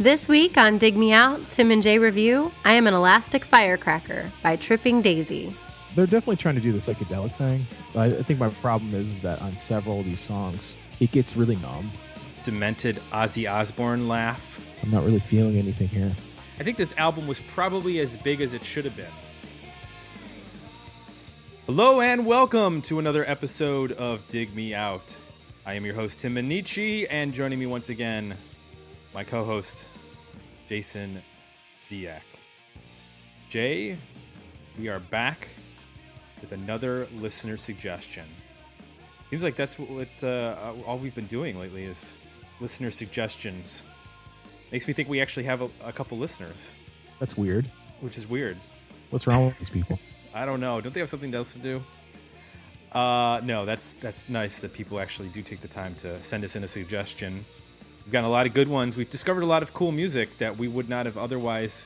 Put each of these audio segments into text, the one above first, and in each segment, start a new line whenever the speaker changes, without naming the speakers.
This week on Dig Me Out, Tim and Jay review I Am an Elastic Firecracker by Tripping Daisy.
They're definitely trying to do the psychedelic thing. I I think my problem is that on several of these songs, it gets really numb.
Demented Ozzy Osbourne laugh.
I'm not really feeling anything here.
I think this album was probably as big as it should have been. Hello and welcome to another episode of Dig Me Out. I am your host Tim Minichi, and joining me once again, my co-host Jason Ziak. Jay, we are back with another listener suggestion. Seems like that's what uh, all we've been doing lately is listener suggestions. Makes me think we actually have a, a couple listeners,
That's weird.
which is weird.
What's wrong with these people?
I don't know. Don't they have something else to do? Uh, no, that's that's nice that people actually do take the time to send us in a suggestion. We've got a lot of good ones. We've discovered a lot of cool music that we would not have otherwise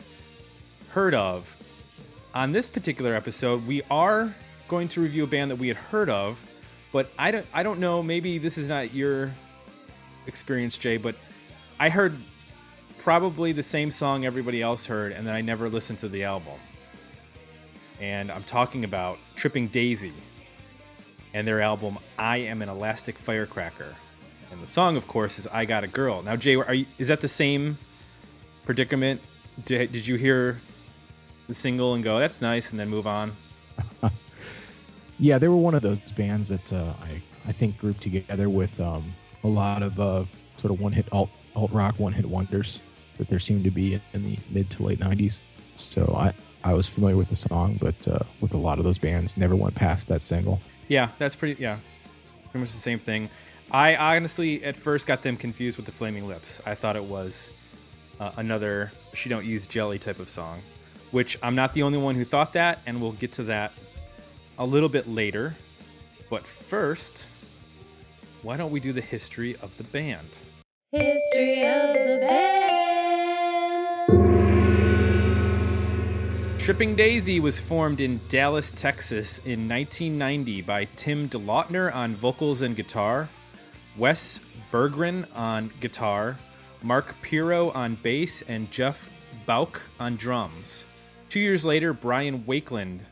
heard of. On this particular episode, we are going to review a band that we had heard of, but I don't I don't know. Maybe this is not your experience, Jay, but I heard probably the same song everybody else heard, and then I never listened to the album and I'm talking about Tripping Daisy and their album I Am an Elastic Firecracker. And the song, of course, is I Got a Girl. Now, Jay, are you, is that the same predicament? Did, did you hear the single and go, that's nice, and then move on?
Yeah, they were one of those bands that uh, I I think grouped together with um, a lot of uh, sort of one hit alt alt rock one hit wonders that there seemed to be in the mid to late '90s. So I I was familiar with the song, but uh, with a lot of those bands, never went past that single.
Yeah, that's pretty, yeah, pretty much the same thing. I honestly, at first, got them confused with the Flaming Lips. I thought it was uh, another She Don't Use Jelly type of song, which I'm not the only one who thought that, and we'll get to that a little bit later. But first, why don't we do the history of the band?
History of the band.
Tripping Daisy was formed in Dallas, Texas in 1990 by Tim DeLaughter on vocals and guitar, Wes Berggren on guitar, Mark Pirro on bass, and Jeff Bouck on drums. Two years later, Bryan Wakeland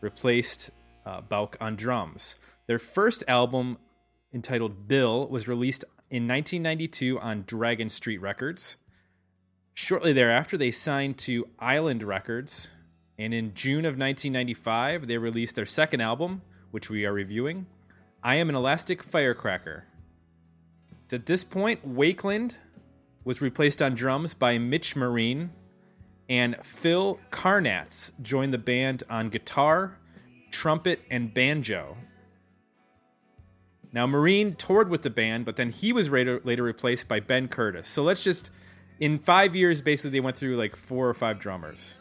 replaced uh, Bouck on drums. Their first album, entitled Bill, was released in 1992 on Dragon Street Records. Shortly thereafter, they signed to Island Records, and in June of 1995, they released their second album, which we are reviewing I Am an Elastic Firecracker. At this point, Wakeland was replaced on drums by Mitch Marine, and Phil Karnatz joined the band on guitar, trumpet, and banjo. Now, Marine toured with the band, but then he was later, later replaced by Ben Curtis. So let's just, in five years, basically, they went through like four or five drummers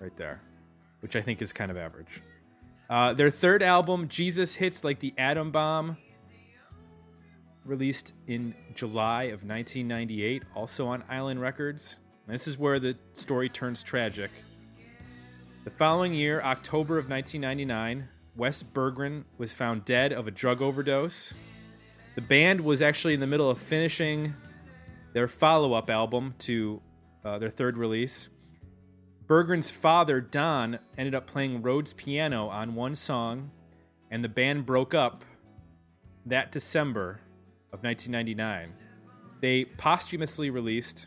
right there, which I think is kind of average. Uh, their third album, Jesus Hits Like the Atom Bomb, released in July of 1998, also on Island Records. And this is where the story turns tragic. The following year, October of 1999, Wes Berggren was found dead of a drug overdose. The band was actually in the middle of finishing their follow up album to uh, their third release. Berggren's father, Don, ended up playing Rhodes piano on one song, and the band broke up that December of 1999. They posthumously released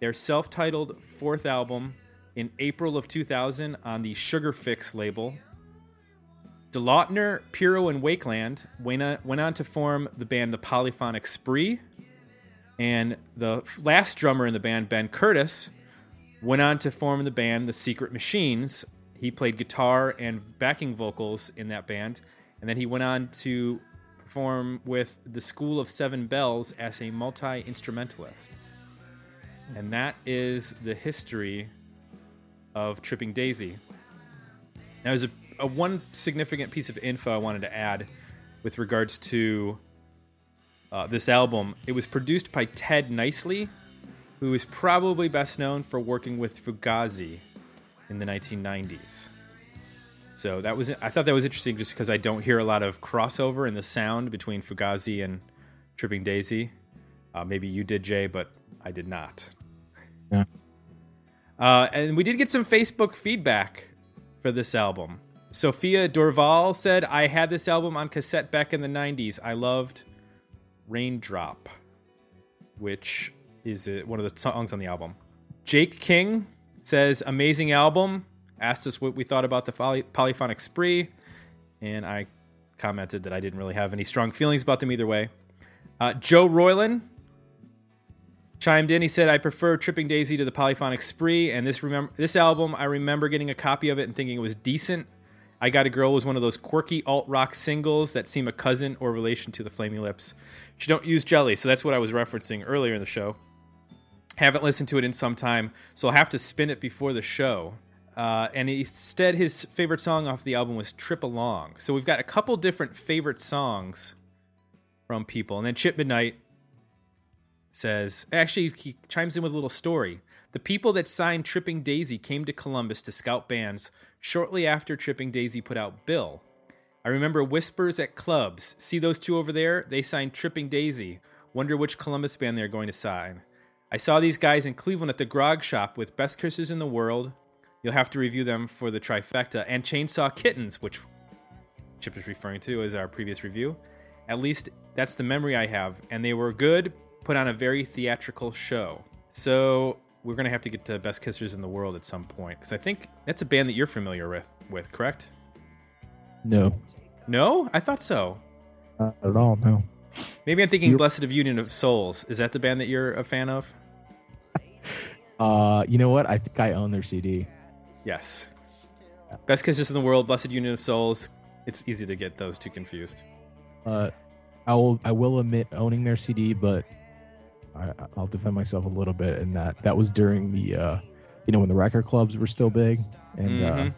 their self titled fourth album in April of 2000 on the Sugar Fix label. DeLaughter, Pirro, and Wakeland went on, went on to form the band The Polyphonic Spree, and the last drummer in the band, Ben Curtis, went on to form the band The Secret Machines. He played guitar and backing vocals in that band, and then he went on to perform with the School of Seven Bells as a multi instrumentalist. And that is the history of Tripping Daisy. Now, there's a, a one significant piece of info I wanted to add with regards to uh, this album. It was produced by Ted Niceley, who is probably best known for working with Fugazi in the 1990s. So that was I thought that was interesting just because I don't hear a lot of crossover in the sound between Fugazi and Tripping Daisy. Uh, maybe you did, Jay, but I did not.
Yeah.
Uh, and we did get some Facebook feedback for this album. Sophia Dorval said, I had this album on cassette back in the 90s. I loved Raindrop, which is uh, one of the songs on the album. Jake King says, Amazing album. Asked us what we thought about the poly- polyphonic spree. And I commented that I didn't really have any strong feelings about them either way. Uh, Joe Roylan chimed in. He said, "I prefer Tripping Daisy to the Polyphonic Spree, and this remember this album. I remember getting a copy of it and thinking it was decent. I Got a Girl was one of those quirky alt rock singles that seem a cousin or relation to the Flaming Lips. She don't use jelly, so that's what I was referencing earlier in the show. Haven't listened to it in some time, so I'll have to spin it before the show." Uh, and instead, his favorite song off the album was "Trip Along." So we've got a couple different favorite songs from people, and then Chip Midnight says, actually, he chimes in with a little story. The people that signed Tripping Daisy came to Columbus to scout bands shortly after Tripping Daisy put out Bill. I remember whispers at clubs. See those two over there? They signed Tripping Daisy. Wonder which Columbus band they're going to sign. I saw these guys in Cleveland at the Grog Shop with Best Kissers in the World. You'll have to review them for the trifecta. And Chainsaw Kittens, which Chip is referring to as our previous review. At least that's the memory I have. And they were good, put on a very theatrical show. So we're gonna have to get to Best Kissers in the World at some point because I think that's a band that you're familiar with. With correct?
No,
No, I thought so.
not at all. No.
Maybe I'm thinking
You-
Blessid of Union of Souls. Is that the band that you're a fan of?
Uh, you know what? I think I own their CD.
Yes. Best Kissers in the World, Blessid Union of Souls. It's easy to get those two confused.
Uh, I will. I will admit owning their CD, but I, I'll defend myself a little bit in that that was during the, uh, you know, when the record clubs were still big, and uh,
Mhm.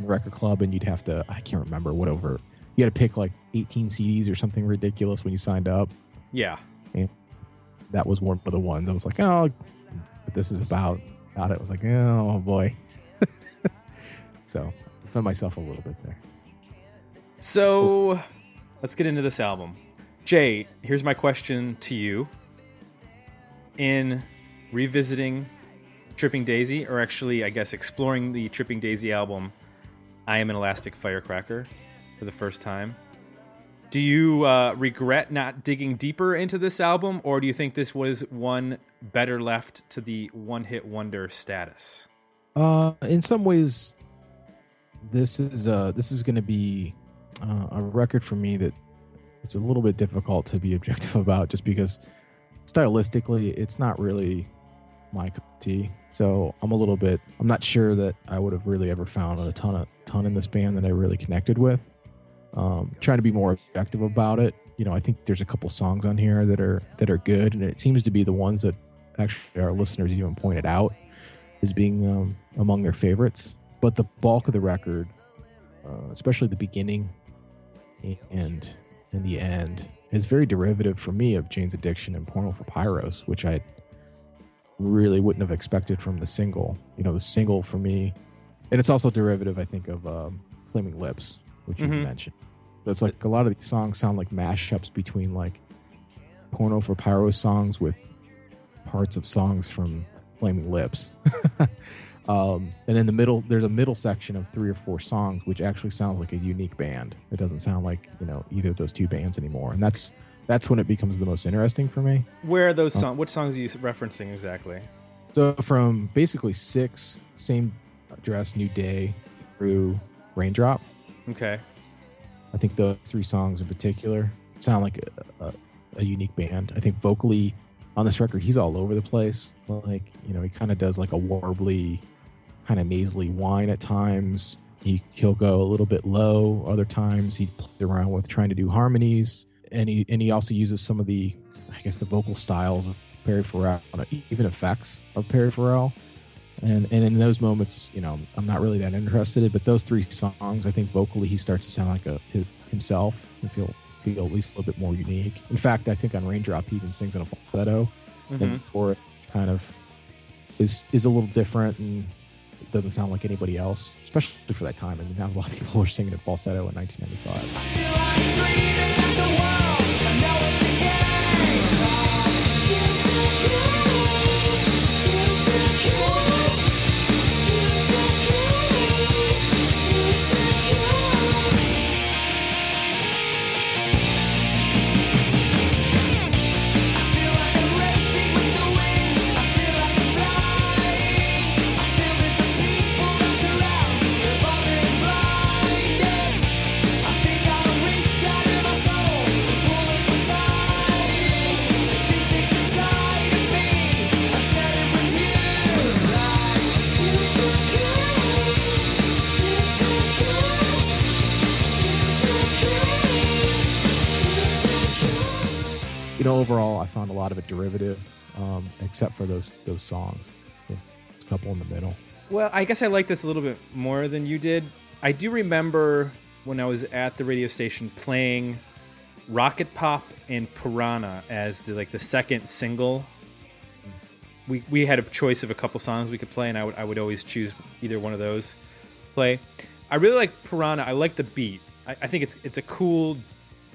the record club, and you'd have to. I can't remember whatever. You had to pick like 18 CDs or something ridiculous when you signed up.
Yeah.
That was one of the ones. I was like, oh, what this is about. Got it. I was like, oh boy. So I defend myself a little bit there.
So let's get into this album. Jay, here's my question to you. In revisiting Tripping Daisy, or actually, I guess, exploring the Tripping Daisy album, I Am an Elastic Firecracker for the first time. Do you uh, regret not digging deeper into this album, or do you think this was one better left to the one hit wonder status?
Uh, in some ways, this is uh this is going to be uh, a record for me that it's a little bit difficult to be objective about, just because stylistically, it's not really my cup of tea. So I'm a little bit. I'm not sure that I would have really ever found a ton of ton in this band that I really connected with. Um, trying to be more objective about it. You know, I think there's a couple songs on here that are that are good, and it seems to be the ones that actually our listeners even pointed out as being um, among their favorites. But the bulk of the record, uh, especially the beginning and and the end, is very derivative for me of Jane's Addiction and Porno for Pyros, which I really wouldn't have expected from the single. You know, the single for me, and it's also derivative, I think, of um, Flaming Lips, which you
Mhm.
mentioned. That's like a lot of these songs sound like mashups between like Porno for Pyros songs with parts of songs from Flaming Lips. um, and in the middle, there's a middle section of three or four songs, which actually sounds like a unique band. It doesn't sound like you know either of those two bands anymore, and that's that's when it becomes the most interesting for me.
Where are those songs? What songs are you referencing exactly?
So from basically six, same dress, new day, through Raindrop.
Okay.
I think the three songs in particular sound like a, a, a unique band. I think vocally on this record, he's all over the place. Like, you know, he kind of does like a warbly, kind of nasally whine at times. He, he'll go a little bit low. Other times he plays around with trying to do harmonies. And he, and he also uses some of the, I guess, the vocal styles of Perry Farrell, even effects of Perry Farrell. And, and in those moments, you know, I'm not really that interested. But those three songs, I think vocally he starts to sound like a his, himself. I feel feel at least a little bit more unique. In fact, I think on Raindrop he even sings in a falsetto,
Mhm.
and for it kind of is is a little different and doesn't sound like anybody else, especially for that time. I mean, a lot of people were singing in falsetto in 1995. Overall, I found a lot of it derivative, um, except for those those songs, those couple in the middle.
Well, I guess I like this a little bit more than you did. I do remember when I was at the radio station playing Rocket Pop and Piranha as the like the second single. We, we had a choice of a couple songs we could play, and I would I would always choose either one of those play. I really like Piranha. I like the beat. I, I think it's it's a cool,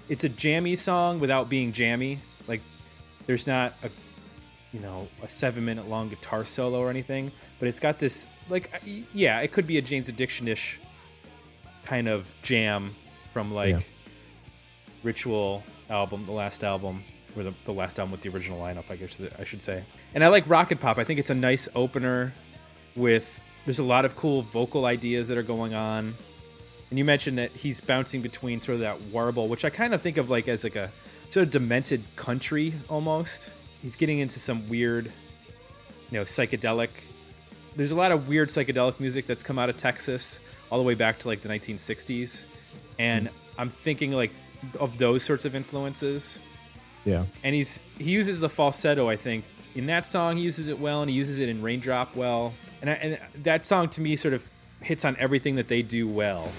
it's a jammy song without being jammy. There's not a you know a seven minute long guitar solo or anything, but it's got this like yeah, it could be a Jane's Addiction ish kind of jam from like
Yeah.
Ritual album, the last album, or the, the last album with the original lineup, I guess I should say. And I like Rocket Pop. I think it's a nice opener with there's a lot of cool vocal ideas that are going on. And you mentioned that he's bouncing between sort of that warble, which I kind of think of like as like a sort of demented country almost. He's getting into some weird, you know, psychedelic. There's a lot of weird psychedelic music that's come out of Texas all the way back to like the 1960s. And hmm. I'm thinking like of those sorts of influences
Yeah,
and he's he uses the falsetto i think in that song he uses it well and he uses it in raindrop well and, I, and that song to me sort of hits on everything that they do well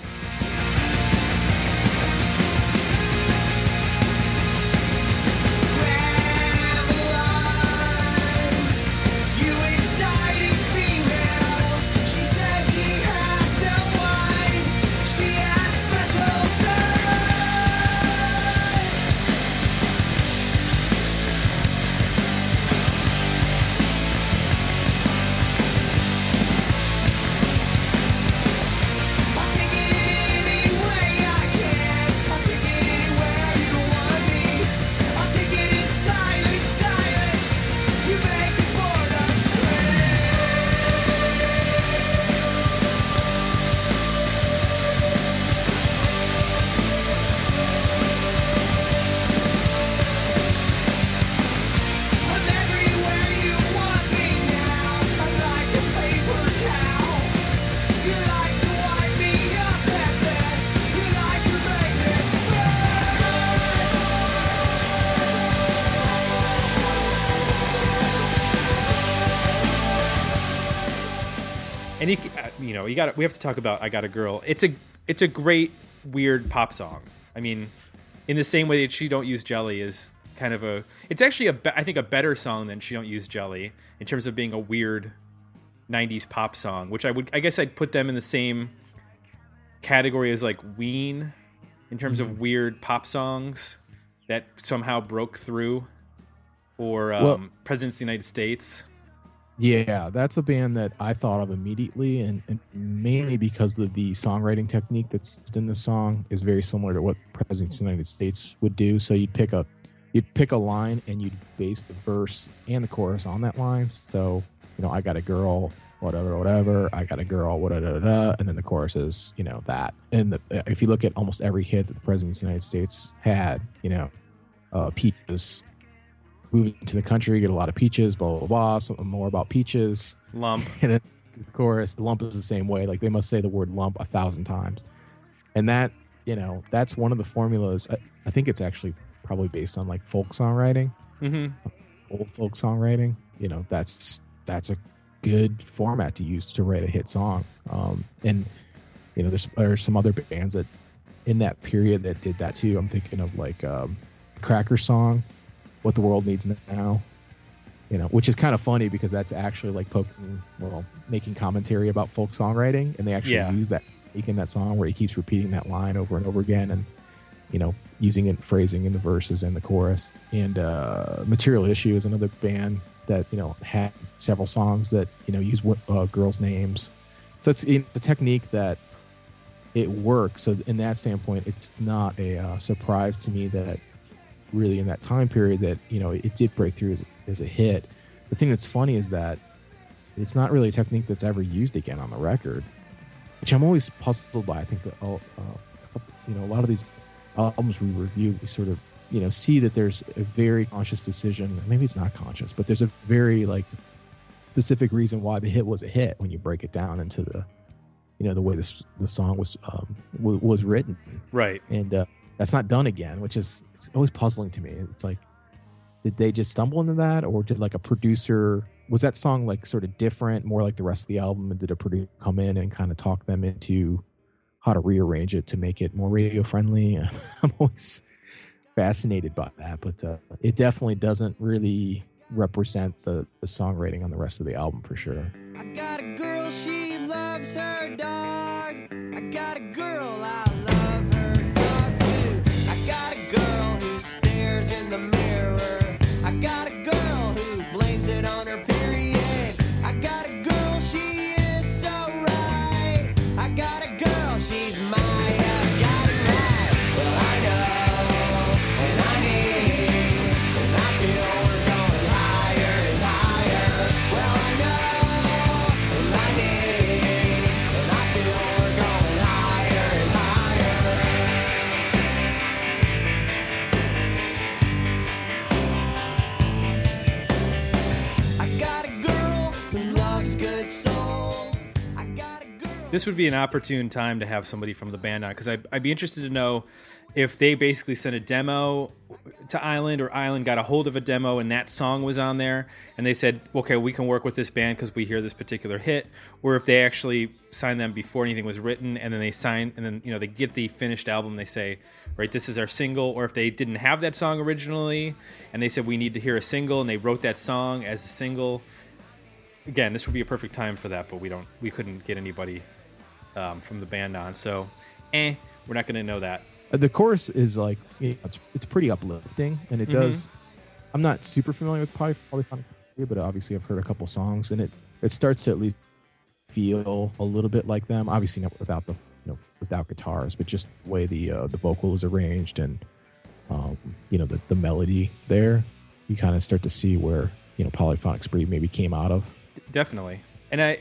you
got we have to talk about i got a girl. It's a it's a great weird pop song. I mean in the same way that she don't use jelly is kind of a it's actually a i think a better song than she don't use jelly in terms of being a weird 90s pop song which i would i guess i'd put them in the same category as like ween in terms of weird pop songs that somehow broke through or um,
Well-
presidents of the united states
Yeah, that's a band that I thought of immediately, and, and mainly because of the songwriting technique that's in the song is very similar to what President of the United States would do. So you'd pick a you'd pick a line and you'd base the verse and the chorus on that line. So you know, I got a girl, whatever, whatever. I got a girl, whatever, and then the chorus is you know that. And the, if you look at almost every hit that the President of the United States had, you know, uh, peaches. Moving to the country, get a lot of peaches, blah blah blah. Something more about peaches,
lump
and then the chorus, lump is the same way. Like they must say the word lump a thousand times, and that you know that's one of the formulas. I, I think it's actually probably based on like folk songwriting,
hmm
old folk songwriting. You know, that's that's a good format to use to write a hit song. Um, and you know, there's there's some other bands that in that period that did that too. I'm thinking of like um, Cracker Song, "What the World Needs Now." You know, which is kind of funny because that's actually like poking, well, making commentary about folk songwriting, and they actually
Yeah.
use that in that song where he keeps repeating that line over and over again, and you know, using it phrasing in the verses and the chorus. And uh, Material Issue is another band that you know had several songs that you know use uh, girls' names. So it's, it's a technique that it works. So in that standpoint, it's not a uh, surprise to me that really in that time period that you know it did break through as, as a hit. The thing that's funny is that it's not really a technique that's ever used again on the record, which I'm always puzzled by. I think that all, uh, you know a lot of these albums we review, we sort of you know see that there's a very conscious decision. Maybe it's not conscious, but there's a very like specific reason why the hit was a hit when you break it down into the you know the way this the song was um, w- was written
right
and uh, that's not done again which is it's always puzzling to me it's like did they just stumble into that, or did like a producer was that song like sort of different, more like the rest of the album, and did a producer come in and kind of talk them into how to rearrange it to make it more radio friendly? I'm always fascinated by that, but uh, it definitely doesn't really represent the the songwriting on the rest of the album for sure.
This would be an opportune time to have somebody from the band on because I'd, I'd be interested to know if they basically sent a demo to Island or Island got a hold of a demo and that song was on there and they said, okay, we can work with this band because we hear this particular hit, or if they actually signed them before anything was written and then they sign and then you know they get the finished album, they say, right, this is our single, or if they didn't have that song originally and they said we need to hear a single and they wrote that song as a single. Again, this would be a perfect time for that, but we don't, we couldn't get anybody um, from the band on, so eh, we're not going to know that.
Uh, the chorus is like you know, it's it's pretty uplifting, and it
Mhm.
does. I'm not super familiar with poly, polyphonic, but obviously I've heard a couple songs, and it it starts to at least feel a little bit like them. Obviously not without the you know without guitars, but just the way the uh, the vocal is arranged and um, you know the the melody there, you kind of start to see where you know polyphonic spree maybe came out of.
Definitely. And I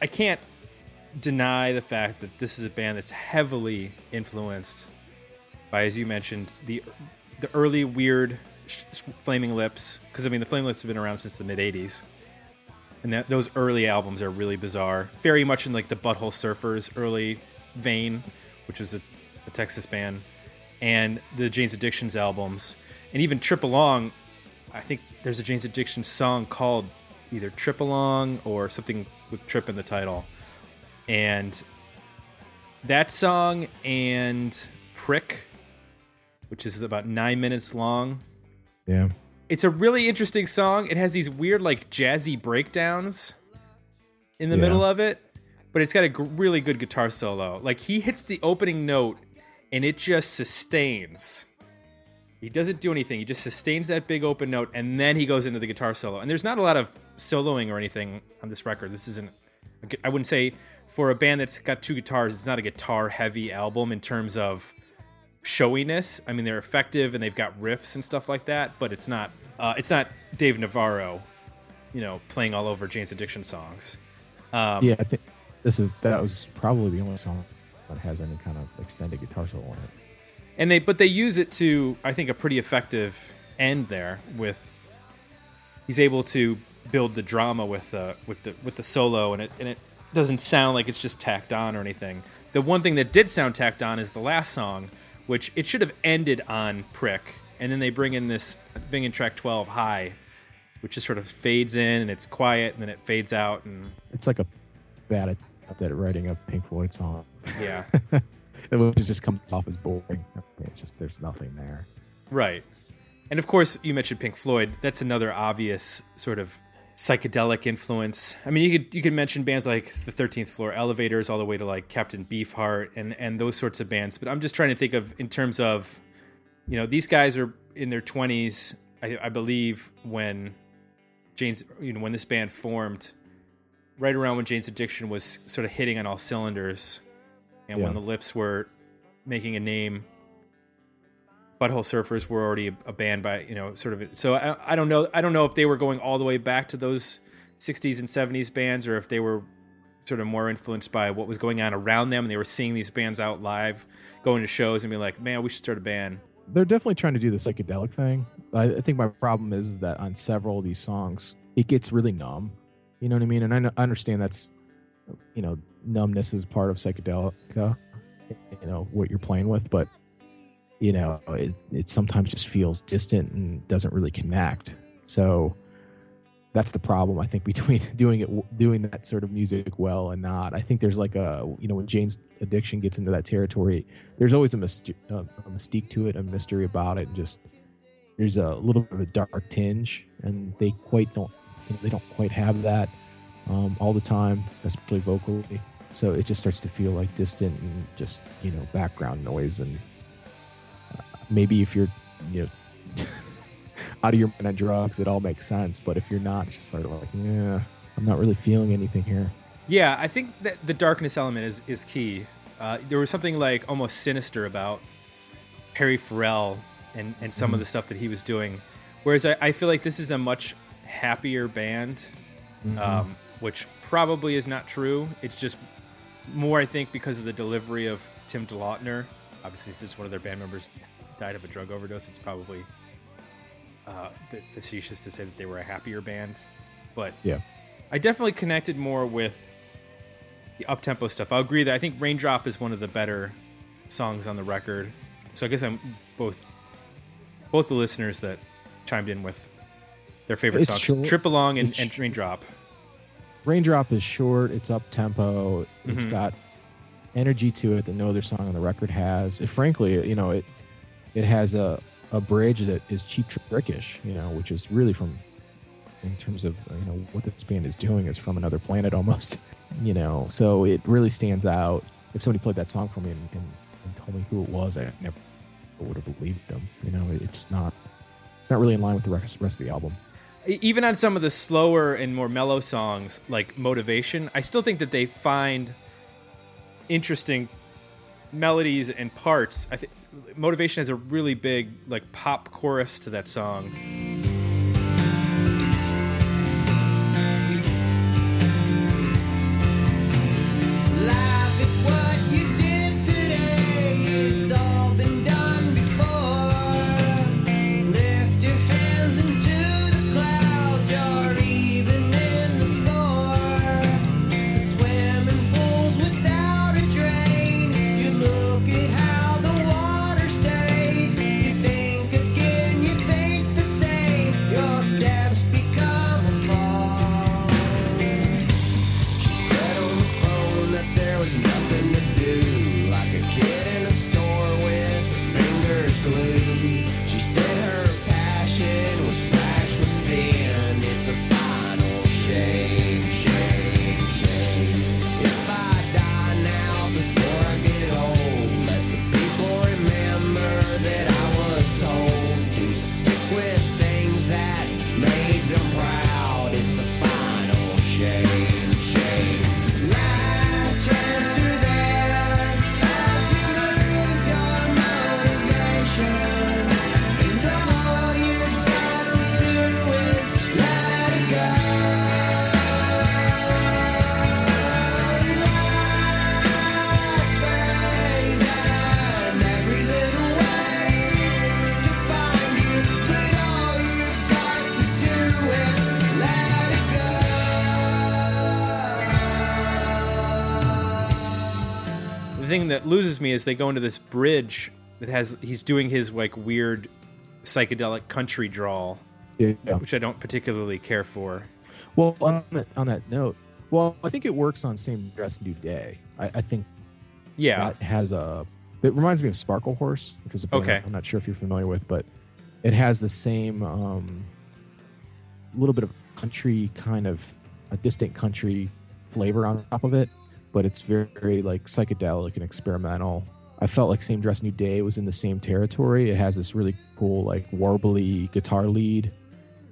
I can't deny the fact that this is a band that's heavily influenced by, as you mentioned, the the early weird Flaming Lips. Because I mean, the Flaming Lips have been around since the mid '80s, and that those early albums are really bizarre. Very much in like the Butthole Surfers early vein, which was a, a Texas band, and the Jane's Addictions albums, and even Trip Along. I think there's a Jane's Addiction song called either Trip Along or something with Trip in the title. And that song and Prick, which is about nine minutes long,
Yeah,
it's a really interesting song. It has these weird, like, jazzy breakdowns in the
Yeah.
middle of it, but it's got a g- really good guitar solo. Like, he hits the opening note and it just sustains. He doesn't do anything. He just sustains that big open note and then he goes into the guitar solo. And there's not a lot of soloing or anything on this record. This isn't. I wouldn't say for a band that's got two guitars, it's not a guitar heavy album in terms of showiness. I mean, they're effective and they've got riffs and stuff like that, but it's not uh, it's not Dave Navarro, you know, playing all over Jane's Addiction songs. Um,
yeah. I think this is that was probably the only song that has any kind of extended guitar solo in it.
and they but they use it to I think a pretty effective end there with he's able to build the drama with the with the with the solo and it and it doesn't sound like it's just tacked on or anything. The one thing that did sound tacked on is the last song, which it should have ended on prick, and then they bring in this bring in track twelve high, which just sort of fades in and it's quiet and then it fades out and
It's like a bad attempt at writing a Pink Floyd song.
yeah.
it just comes off as boring. It's just there's nothing there.
Right. And of course, you mentioned Pink Floyd. That's another obvious sort of psychedelic influence. I mean, you could you could mention bands like the Thirteenth Floor Elevators, all the way to like Captain Beefheart and and those sorts of bands. But I'm just trying to think of in terms of, you know, these guys are in their 20s, I, I believe, when Jane's, you know, when this band formed, right around when Jane's Addiction was sort of hitting on all cylinders, and when the Lips were making a name Butthole Surfers were already a, band by you know sort of so I, I don't know I don't know if they were going all the way back to those 60s and 70s bands or if they were sort of more influenced by what was going on around them and they were seeing these bands out live going to shows and being like man we should start a band
They're definitely trying to do the psychedelic thing. I, I think my problem is that on several of these songs, it gets really numb. You know what I mean? And I, I understand that's, you know, numbness is part of psychedelica. You know what you're playing with, but you know, it, it sometimes just feels distant and doesn't really connect. So that's the problem I think between doing it doing that sort of music well and not. I think there's like a you know when Jane's addiction gets into that territory, there's always a, myst- a, mystique to it, a mystery about it, and just there's a little bit of a dark tinge, and they quite don't they don't quite have that um, all the time, especially vocally. So it just starts to feel like distant and just you know background noise, and maybe if you're you know out of your mind on drugs, it all makes sense. But if you're not, it's just sort of like, yeah, I'm not really feeling anything here.
Yeah, I think that the darkness element is is key. Uh, there was something like almost sinister about Perry Farrell and and some of the stuff that he was doing, whereas I, I feel like this is a much happier band, um, which probably is not true. It's just more, I think, because of the delivery of Tim DeLaughter. Obviously, since one of their band members died of a drug overdose, it's probably uh, facetious to say that they were a happier band. But
Yeah.
I definitely connected more with the up tempo stuff. I'll agree that I think Raindrop is one of the better songs on the record. So I guess I'm both both the listeners that chimed in with their favorite
It's
songs,
short.
Trip Along and, and Raindrop.
Raindrop is short. It's up tempo. It's
Mhm.
got energy to it that no other song on the record has. It, frankly, you know, it it has a a bridge that is cheap trickish, you know, which is really from in terms of you know what this band is doing is from another planet almost, you know. So it really stands out. If somebody played that song for me and, and, and told me who it was, I never would have believed them. You know, it's not it's not really in line with the rest, rest of the album.
Even on some of the slower and more mellow songs like Motivation, I still think that they find interesting melodies and parts. I think Motivation has a really big like pop chorus to that song. Thing that loses me is they go into this bridge that has he's doing his like weird psychedelic country drawl,
Yeah.
which I don't particularly care for.
Well, on that, on that note, well, I think it works on Same Dress New Day. I, I think
Yeah,
that has a. It reminds me of Sparklehorse, which is a band
Okay.
I'm not sure if you're familiar with, but it has the same um, little bit of country kind of a distant country flavor on top of it, but it's very, very like psychedelic and experimental. I felt like Same Dress New Day was in the same territory. It has this really cool like warbly guitar lead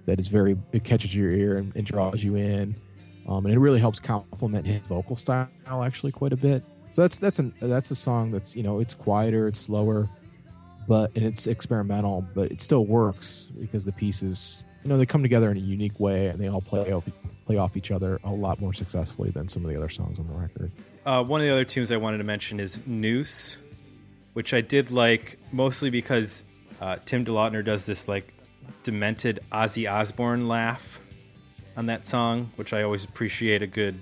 that is very it catches your ear and, and draws you in, um, and it really helps complement his vocal style actually quite a bit. So that's that's an that's a song that's you know it's quieter, it's slower, but and it's experimental, but it still works because the pieces you know they come together in a unique way and they all play off play off each other a lot more successfully than some of the other songs on the record.
Uh, one of the other tunes I wanted to mention is Noose, which I did like mostly because uh, Tim DeLaughter does this like demented Ozzy Osbourne laugh on that song, which I always appreciate a good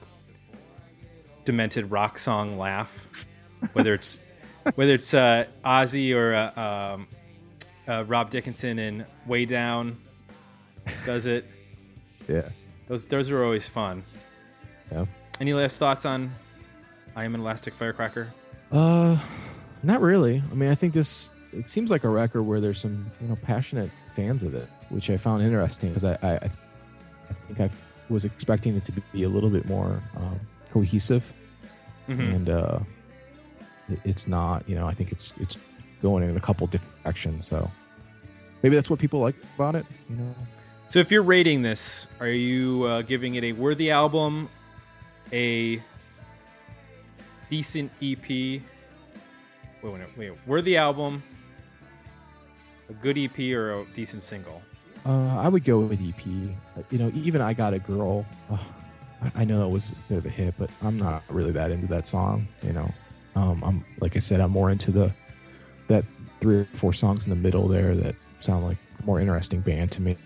demented rock song laugh, whether it's Whether it's uh, Ozzy or uh, um, uh, Rob Dickinson in Way Down does it.
Yeah.
Those those are always fun.
Yeah.
Any last thoughts on I Am an Elastic Firecracker?
Uh, not really. I mean, I think this it seems like a record where there's some you know passionate fans of it, which I found interesting because I, I I think I was expecting it to be a little bit more um, cohesive,
Mhm.
and uh, it- it's not. You know, I think it's it's going in a couple different directions. So maybe that's what people like about it. You know,
So if you're rating this, are you uh, giving it a worthy album, a decent EP? Wait, wait, wait, worthy album, a good EP, or a decent single?
Uh, I would go with EP. You know, even I Got a Girl. I- I know that was a bit of a hit, but I'm not really that into that song. You know, um, I'm like I said, I'm more into the that three or four songs in the middle there that sound like more interesting band to me.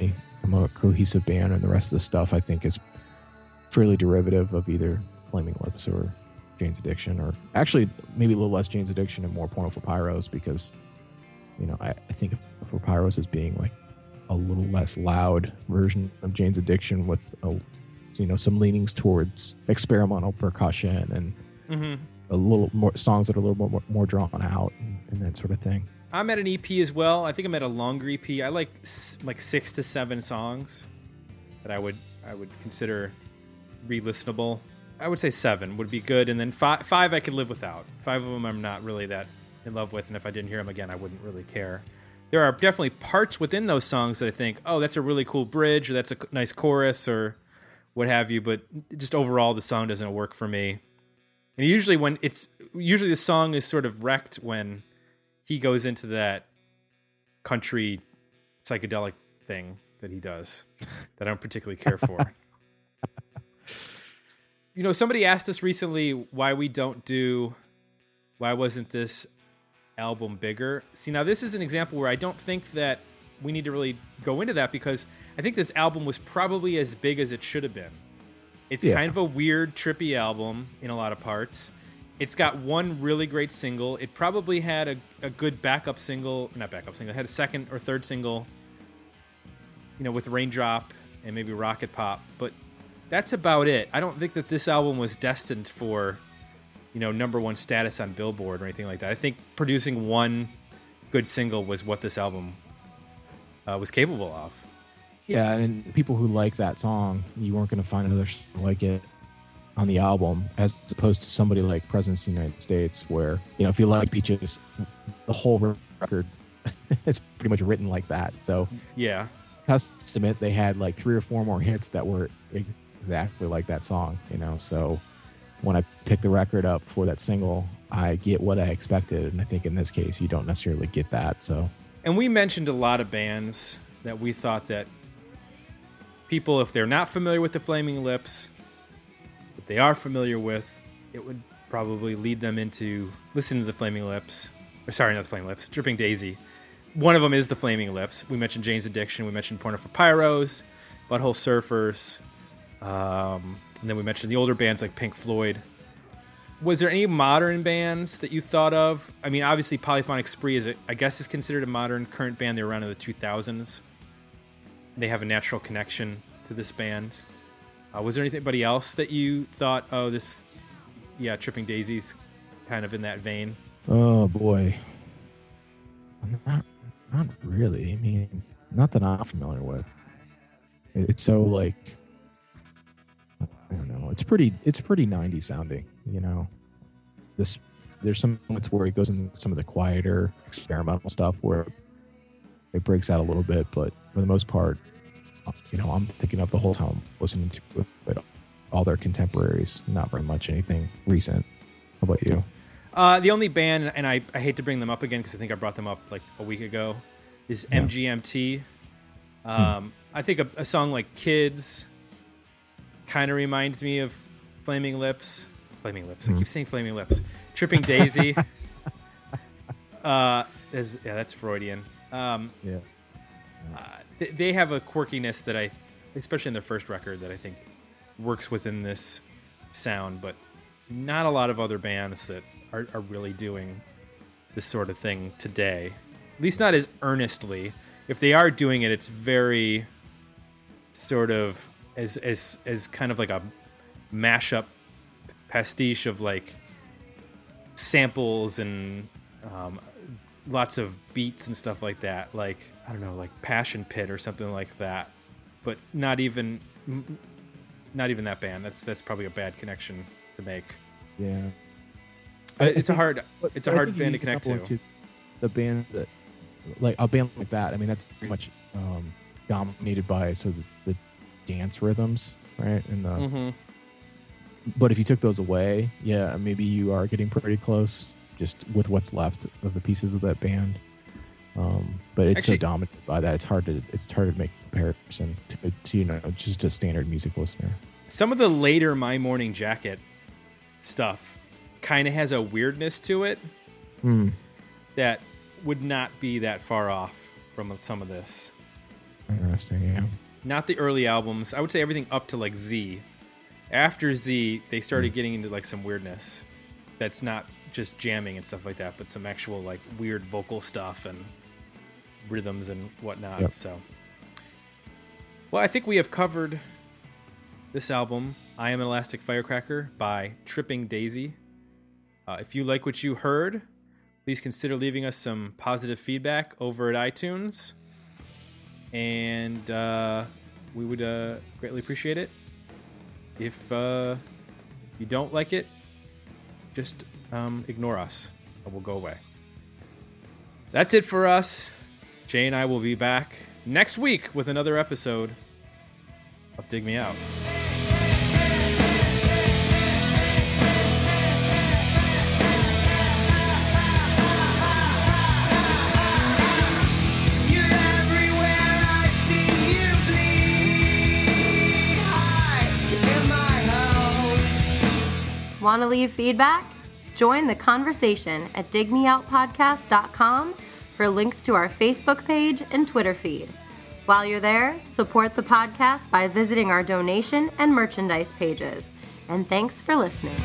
I'm cohesive band, and the rest of the stuff I think is fairly derivative of either Flaming Lips or Jane's Addiction, or actually maybe a little less Jane's Addiction and more Porno for Pyros because you know I, I think of for Pyros as being like a little less loud version of Jane's Addiction with a, you know some leanings towards experimental percussion and
Mm-hmm.
a little more songs that are a little more more drawn out and, and that sort of thing.
I'm at an EP as well. I think I'm at a longer EP. I like like six to seven songs that I would I would consider re-listenable. I would say seven would be good, and then five five I could live without. Five of them I'm not really that in love with, and if I didn't hear them again, I wouldn't really care. There are definitely parts within those songs that I think, oh, that's a really cool bridge, or that's a nice chorus, or what have you. But just overall, the song doesn't work for me. And usually, when it's usually the song is sort of wrecked when he goes into that country psychedelic thing that he does that I don't particularly care for. you know, somebody asked us recently why we don't do why wasn't this album bigger? See, now this is an example where I don't think that we need to really go into that because I think this album was probably as big as it should have been. It's
Yeah.
kind of a weird, trippy album in a lot of parts. It's got one really great single. It probably had a, a good backup single, not backup single, it had a second or third single, you know, with Raindrop and maybe Rocket Pop, but that's about it. I don't think that this album was destined for, you know, number one status on Billboard or anything like that. I think producing one good single was what this album uh, was capable of.
Yeah, and people who like that song, you weren't going to find another like it on the album, as opposed to somebody like Presidents of the United States, where you know if you like Peaches, the whole record is pretty much written like that. So
Yeah.
Testament, they had like three or four more hits that were exactly like that song, you know. So when I pick the record up for that single, I get what I expected, and I think in this case, you don't necessarily get that. So
And we mentioned a lot of bands that we thought that people, if they're not familiar with the Flaming Lips, they are familiar with, it would probably lead them into listening to the Flaming Lips. Or sorry, not the Flaming Lips, Dripping Daisy. One of them is the Flaming Lips. We mentioned Jane's Addiction. We mentioned Porno for Pyros, Butthole Surfers. Um, and then we mentioned the older bands like Pink Floyd. Was there any modern bands that you thought of? I mean, obviously, Polyphonic Spree is, a, I guess, is considered a modern current band. They were around in the 2000s. They have a natural connection to this band. Uh, was there anybody else that you thought, oh, this, yeah, Tripping Daisies, kind of in that vein?
Oh boy. Not, not really. I mean, not that I'm familiar with. It's so like, I don't know. It's pretty. It's pretty 90s sounding. You know, this. There's some moments where it goes into some of the quieter experimental stuff where it breaks out a little bit, but for the most part, you know, I'm thinking of the whole time listening to it, all their contemporaries, not very much anything recent. How about you?
Uh, the only band, and I, I hate to bring them up again because I think I brought them up like a week ago, is
Yeah.
MGMT. Um, I think a, a song like Kids kind of reminds me of Flaming Lips. Flaming Lips. I keep saying Flaming Lips. Tripping Daisy. uh, is, yeah, that's Freudian. Um,
Yeah.
th- they have a quirkiness that I, especially in their first record, that I think works within this sound, but not a lot of other bands that are, are really doing this sort of thing today. At least not as earnestly. If they are doing it, it's very sort of as as as kind of like a mashup pastiche of like samples and um, lots of beats and stuff like that. Like I don't know, like Passion Pit or something like that. But not even not even that band. That's that's probably a bad connection to make.
Yeah.
Uh,
I
it's a hard it's a hard band to connect to.
The bands that, like a band like that, I mean, that's pretty much um, dominated by sort of the, the dance rhythms, right? And the,
hmm
but if you took those away, yeah, maybe you are getting pretty close, just with what's left of the pieces of that band. Um, but it's
Actually-
so dominated by that, it's hard to it's hard to make a comparison to, to you know just a standard music listener.
Some of the later My Morning Jacket stuff kind of has a weirdness to it
Hmm.
that would not be that far off from some of this.
Interesting, yeah.
Not the early albums. I would say everything up to like Z. After Z, they started getting into like some weirdness. That's not just jamming and stuff like that, but some actual like weird vocal stuff and rhythms and whatnot.
Yep.
So, well, I think we have covered this album, I Am an Elastic Firecracker by Tripping Daisy. Uh, if you like what you heard, please consider leaving us some positive feedback over at iTunes. And uh, we would uh, greatly appreciate it. If uh, you don't like it, just um, ignore us and we'll go away. That's it for us. Jay and I will be back next week with another episode of Dig Me Out.
You're everywhere. I've seen you bleed. Hide in my home.
Want to leave feedback? Join the conversation at digmeoutpodcast.com for links to our Facebook page and Twitter feed. While you're there, support the podcast by visiting our donation and merchandise pages. And thanks for listening.